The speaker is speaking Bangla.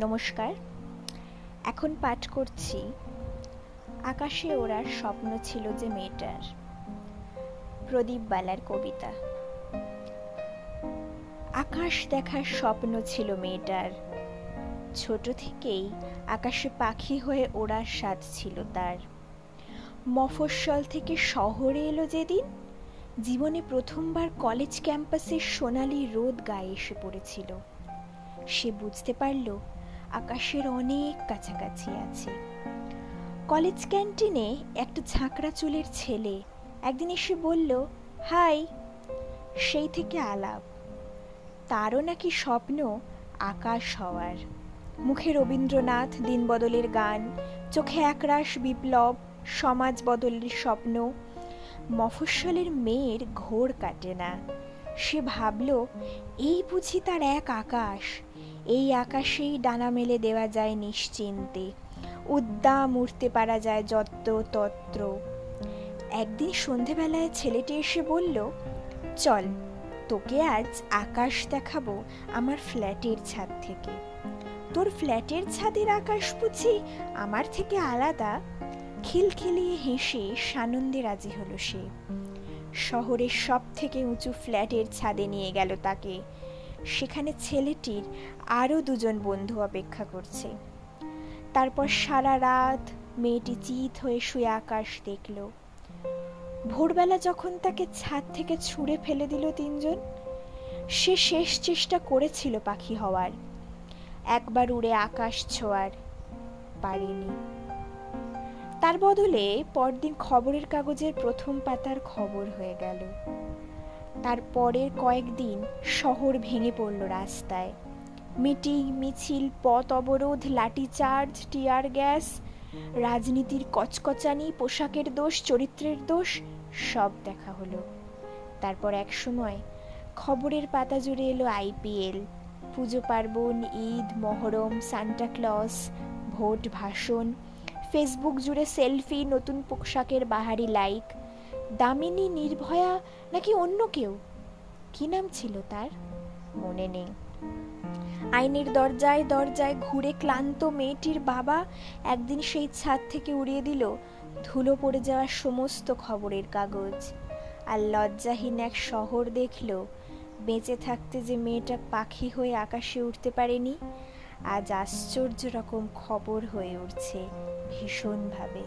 নমস্কার। এখন পাঠ করছি, আকাশে ওড়ার স্বপ্ন ছিল যে মেয়েটার, প্রদীপ বালার কবিতা। আকাশ দেখার স্বপ্ন ছিল মেয়েটার, ছোট থেকেই আকাশে পাখি হয়ে ওড়ার স্বাদ ছিল তার। মফস্বল থেকে শহরে এলো যেদিন, জীবনে প্রথমবার কলেজ ক্যাম্পাসের সোনালি রোদ গায়ে এসে পড়েছিল। সে বুঝতে পারল আকাশের অনেক কাছাকাছি আছে। কলেজ ক্যান্টিনে একটা ঝাঁকড়া চুলের ছেলে একদিন এসে বলল, হাই, সেই থেকে আলাপ। তারও নাকি স্বপ্ন আকাশ হওয়ার। মুখে রবীন্দ্রনাথ, দিনবদলের গান, চোখে একরাশ বিপ্লব, সমাজ বদলের স্বপ্ন। মফস্বলের মেয়ের ঘোর কাটে না। সে ভাবল, এই বুঝি তার এক আকাশ। এই আকাশেই ডানা মেলে দেওয়া যায় নিশ্চিন্তে। উদ্দাম উঠতে পারা যায় যত্র তত্র। একদিন সন্ধেবেলায় ছেলেটি এসে বলল, চল, তোকে আজ আকাশ দেখাবো আমার ফ্ল্যাটের ছাদ থেকে। তোর ফ্ল্যাটের ছাদের আকাশ বুঝি আমার থেকে আলাদা? খিলখিলিয়ে হেসে সানন্দে রাজি হলো সে। শহরের সব থেকে উঁচু ফ্ল্যাটের ছাদে নিয়ে গেল তাকে। সেখানে ছেলেটির আরও দুজন বন্ধু অপেক্ষা করছে। তারপর সারা রাত মেয়েটি চিত হয়ে শুয়ে আকাশ দেখল। ভোরবেলা যখন তাকে ছাদ থেকে ছুঁড়ে ফেলে দিল তিনজন, সে শেষ চেষ্টা করেছিল পাখি হওয়ার। একবার উড়ে আকাশ ছোঁয়ার পারেনি। তার বদলে পরদিন খবরের কাগজের প্রথম পাতার খবর হয়ে গেল। তার পরের কয়েকদিন শহর ভেঙে পড়ল রাস্তায়। মিটিং, মিছিল, পথ অবরোধ, লাঠিচার্জ, টিয়ার গ্যাস, রাজনীতির কচকচানি, পোশাকের দোষ, চরিত্রের দোষ, সব দেখা হলো। তারপর এক সময় খবরের পাতা জুড়ে এলো আইপিএল পুজো পার্বণ, Eid, Muharram Santa Claus vote ভাষণ ফেসবুক জুড়ে সেলফি নতুন পোশাকের বাহারি লাইক দামিনী, নির্ভয়া নাকি অন্য কেউ? কি নাম ছিল তার? মনে নেই। আইনের দরজায় দরজায় ঘুরে ক্লান্ত মেয়েটির বাবা একদিন সেই ছাদ থেকে উড়িয়ে দিল, ধুলো পড়ে যাওয়া সমস্ত খবরের কাগজ। আর লজ্জাহীন এক শহর দেখল, বেঁচে থাকতে যে মেয়েটা পাখি হয়ে আকাশে উঠতে পারেনি। আজ আশ্চর্য রকম খবর হয়ে উঠছে ভীষণভাবে।